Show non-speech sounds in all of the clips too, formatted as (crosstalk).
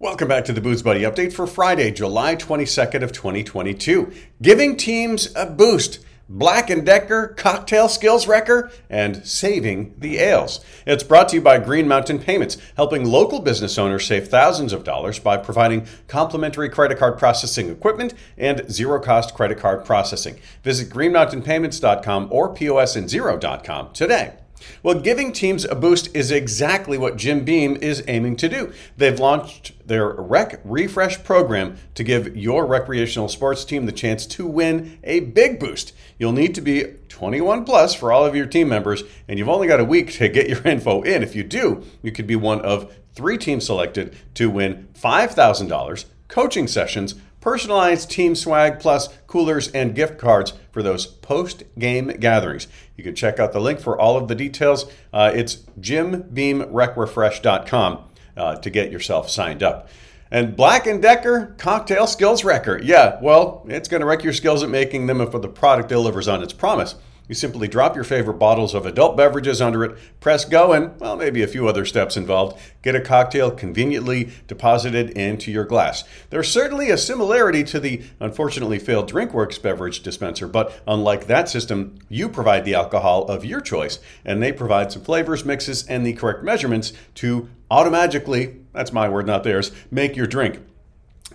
Welcome back to the Booze Buddy update for Friday, July 22nd of 2022. Giving teams a boost. Black & Decker, Cocktail Skills Wrecker, and Saving the Ales. It's brought to you by Green Mountain Payments, helping local business owners save thousands of dollars by providing complimentary credit card processing equipment and zero-cost credit card processing. Visit greenmountainpayments.com or posandzero.com today. Well, giving teams a boost is exactly what Jim Beam is aiming to do. They've launched their Rec Refresh program to give your recreational sports team the chance to win a big boost. You'll need to be 21 plus for all of your team members, and you've only got a week to get your (laughs) info in. If you do, you could be one of three teams selected to win $5,000 coaching sessions personalized team swag plus coolers and gift cards for those post game gatherings. You can check out the link for all of the details. Uh, it's jimbeamrecrefresh.com uh, to get yourself signed up. And Black & Decker Cocktail Skills Wrecker. Yeah, well, it's going to wreck your skills at making them if the product delivers on its promise. You simply drop your favorite bottles of adult beverages under it, press go, and, well, maybe a few other steps involved. Get a cocktail conveniently deposited into your glass. There's certainly a similarity to the unfortunately failed DrinkWorks beverage dispenser, but unlike that system, you provide the alcohol of your choice, and they provide some flavors, mixes, and the correct measurements to automatically, that's my word, not theirs, make your drink.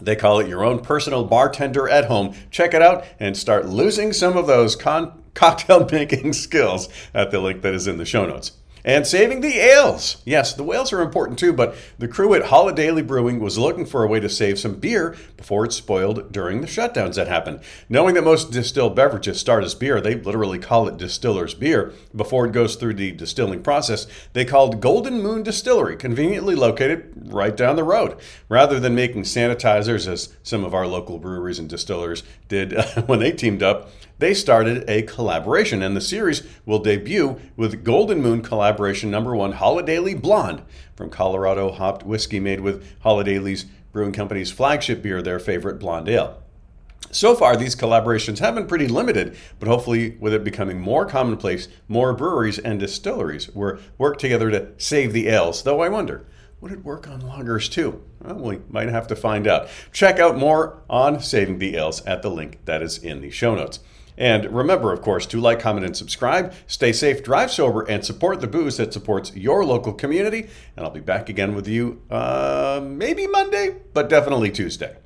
They call it your own personal bartender at home. Check it out and start losing some of those con- cocktail (laughs) making skills at the link that is in the show notes. And saving the ales. Yes, the whales are important too, but the crew at Holidaily Brewing was looking for a way to save some beer before it spoiled during the shutdowns that happened. Knowing that most distilled beverages start as beer, they literally call it distiller's beer before it goes through the distilling process. They called Golden Moon Distillery, conveniently located right down the road. Rather than making sanitizers, as some of our local breweries and distillers did (laughs) when they teamed up, they started a collaboration, and the series will debut with Golden Moon collaboration number one Holidaily Blonde from Colorado hopped whiskey made with Holidaily's brewing company's flagship beer, their favorite blonde ale. So far, these collaborations have been pretty limited, but hopefully, with it becoming more commonplace, more breweries and distilleries will work together to save the ales. Though I wonder, would it work on lagers too? Well, we might have to find out. Check out more on saving the ales at the link that is in the show notes. And remember, of course, to like, comment, and subscribe. Stay safe, drive sober, and support the booze that supports your local community. And I'll be back again with you uh, maybe Monday, but definitely Tuesday.